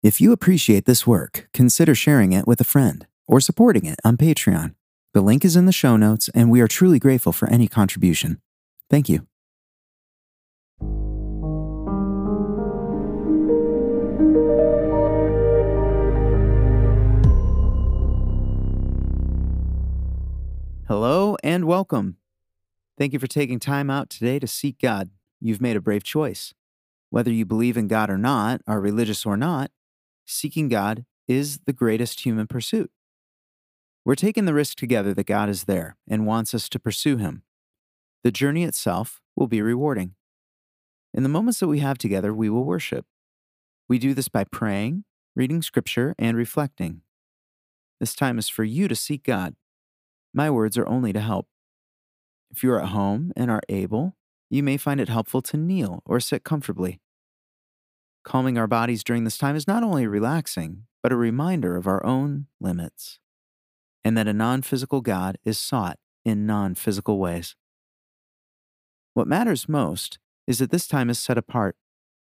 If you appreciate this work, consider sharing it with a friend or supporting it on Patreon. The link is in the show notes, and we are truly grateful for any contribution. Thank you. Hello and welcome. Thank you for taking time out today to seek God. You've made a brave choice. Whether you believe in God or not, are religious or not, seeking God is the greatest human pursuit. We're taking the risk together that God is there and wants us to pursue Him. The journey itself will be rewarding. In the moments that we have together, we will worship. We do this by praying, reading scripture, and reflecting. This time is for you to seek God. My words are only to help. If you are at home and are able, you may find it helpful to kneel or sit comfortably. Calming our bodies during this time is not only relaxing, but a reminder of our own limits, and that a non physical God is sought in non physical ways. What matters most is that this time is set apart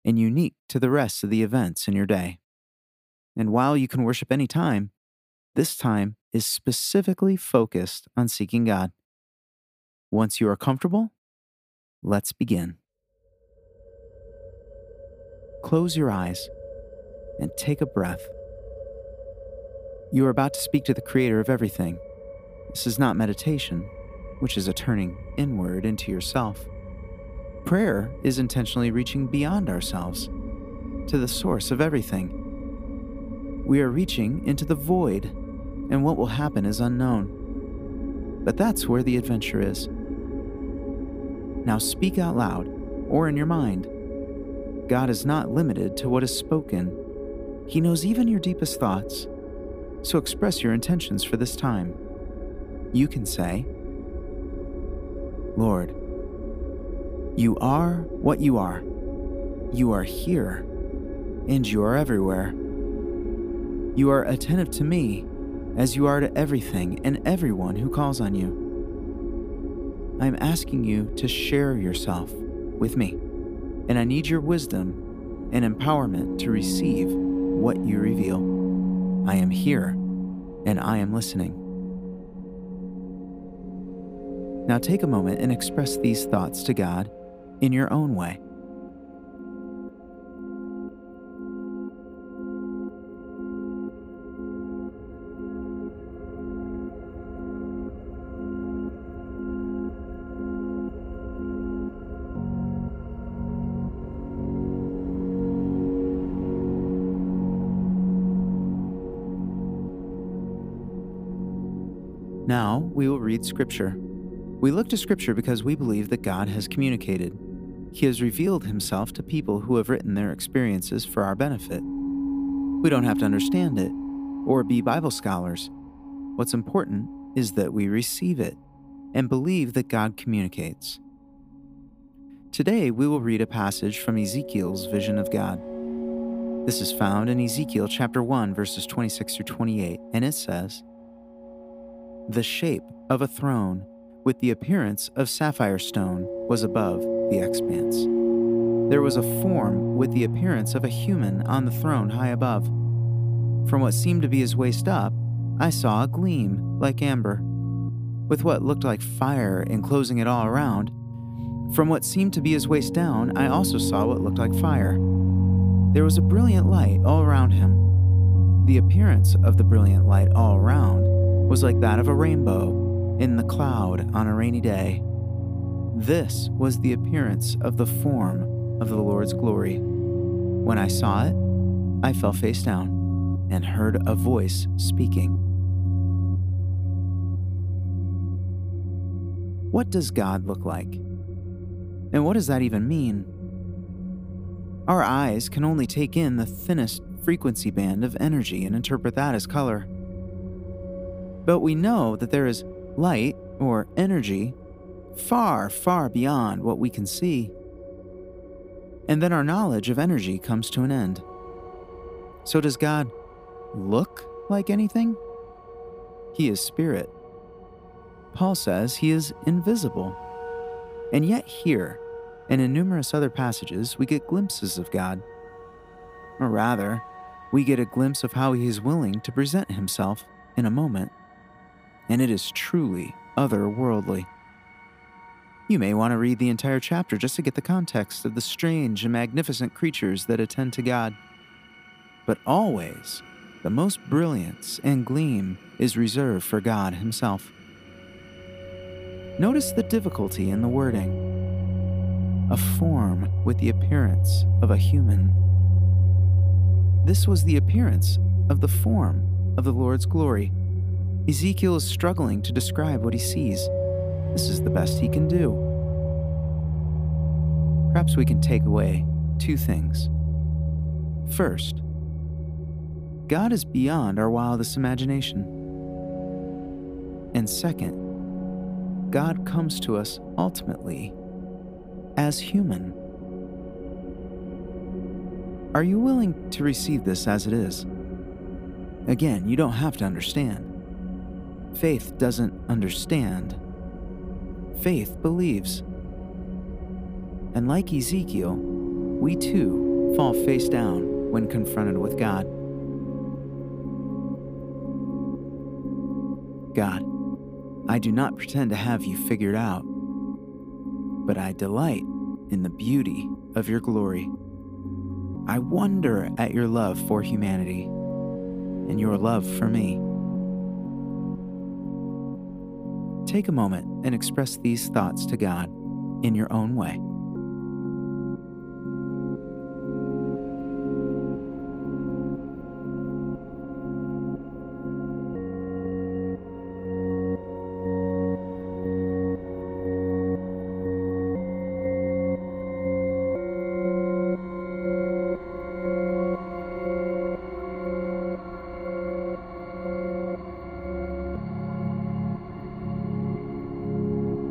and unique to the rest of the events in your day. And while you can worship any time, this time is specifically focused on seeking God. Once you are comfortable, let's begin. Close your eyes and take a breath. You are about to speak to the Creator of everything. This is not meditation, which is a turning inward into yourself. Prayer is intentionally reaching beyond ourselves to the source of everything. We are reaching into the void, and what will happen is unknown. But that's where the adventure is. Now speak out loud or in your mind. God is not limited to what is spoken, He knows even your deepest thoughts. So express your intentions for this time. You can say, Lord, you are what you are. You are here, and you are everywhere. You are attentive to me as you are to everything and everyone who calls on you. I am asking you to share yourself with me, and I need your wisdom and empowerment to receive what you reveal. I am here, and I am listening. Now take a moment and express these thoughts to God in your own way. Now we will read Scripture. We look to Scripture because we believe that God has communicated. He has revealed Himself to people who have written their experiences for our benefit. We don't have to understand it or be Bible scholars. What's important is that we receive it and believe that God communicates. Today, we will read a passage from Ezekiel's vision of God. This is found in Ezekiel chapter 1, verses 26 through 28, and it says, The shape of a throne with the appearance of sapphire stone was above the expanse. There was a form with the appearance of a human on the throne high above. From what seemed to be his waist up, I saw a gleam like amber, with what looked like fire enclosing it all around. From what seemed to be his waist down, I also saw what looked like fire. There was a brilliant light all around him. The appearance of the brilliant light all around was like that of a rainbow in the cloud on a rainy day. This was the appearance of the form of the Lord's glory. When I saw it, I fell face down and heard a voice speaking. What does God look like? And what does that even mean? Our eyes can only take in the thinnest frequency band of energy and interpret that as color. But we know that there is light, or energy, far, far beyond what we can see. And then our knowledge of energy comes to an end. So, does God look like anything? He is spirit. Paul says he is invisible. And yet, here, and in numerous other passages, we get glimpses of God. Or rather, we get a glimpse of how he is willing to present himself in a moment, and it is truly otherworldly. You may want to read the entire chapter just to get the context of the strange and magnificent creatures that attend to God. But always, the most brilliance and gleam is reserved for God Himself. Notice the difficulty in the wording a form with the appearance of a human. This was the appearance of the form of the Lord's glory. Ezekiel is struggling to describe what he sees. This is the best he can do. Perhaps we can take away two things. First, God is beyond our wildest imagination. And second, God comes to us ultimately as human. Are you willing to receive this as it is? Again, you don't have to understand. Faith doesn't understand. Faith believes. And like Ezekiel, we too fall face down when confronted with God. God, I do not pretend to have you figured out but I delight in the beauty of your glory. I wonder at your love for humanity and your love for me. Take a moment and express these thoughts to God in your own way.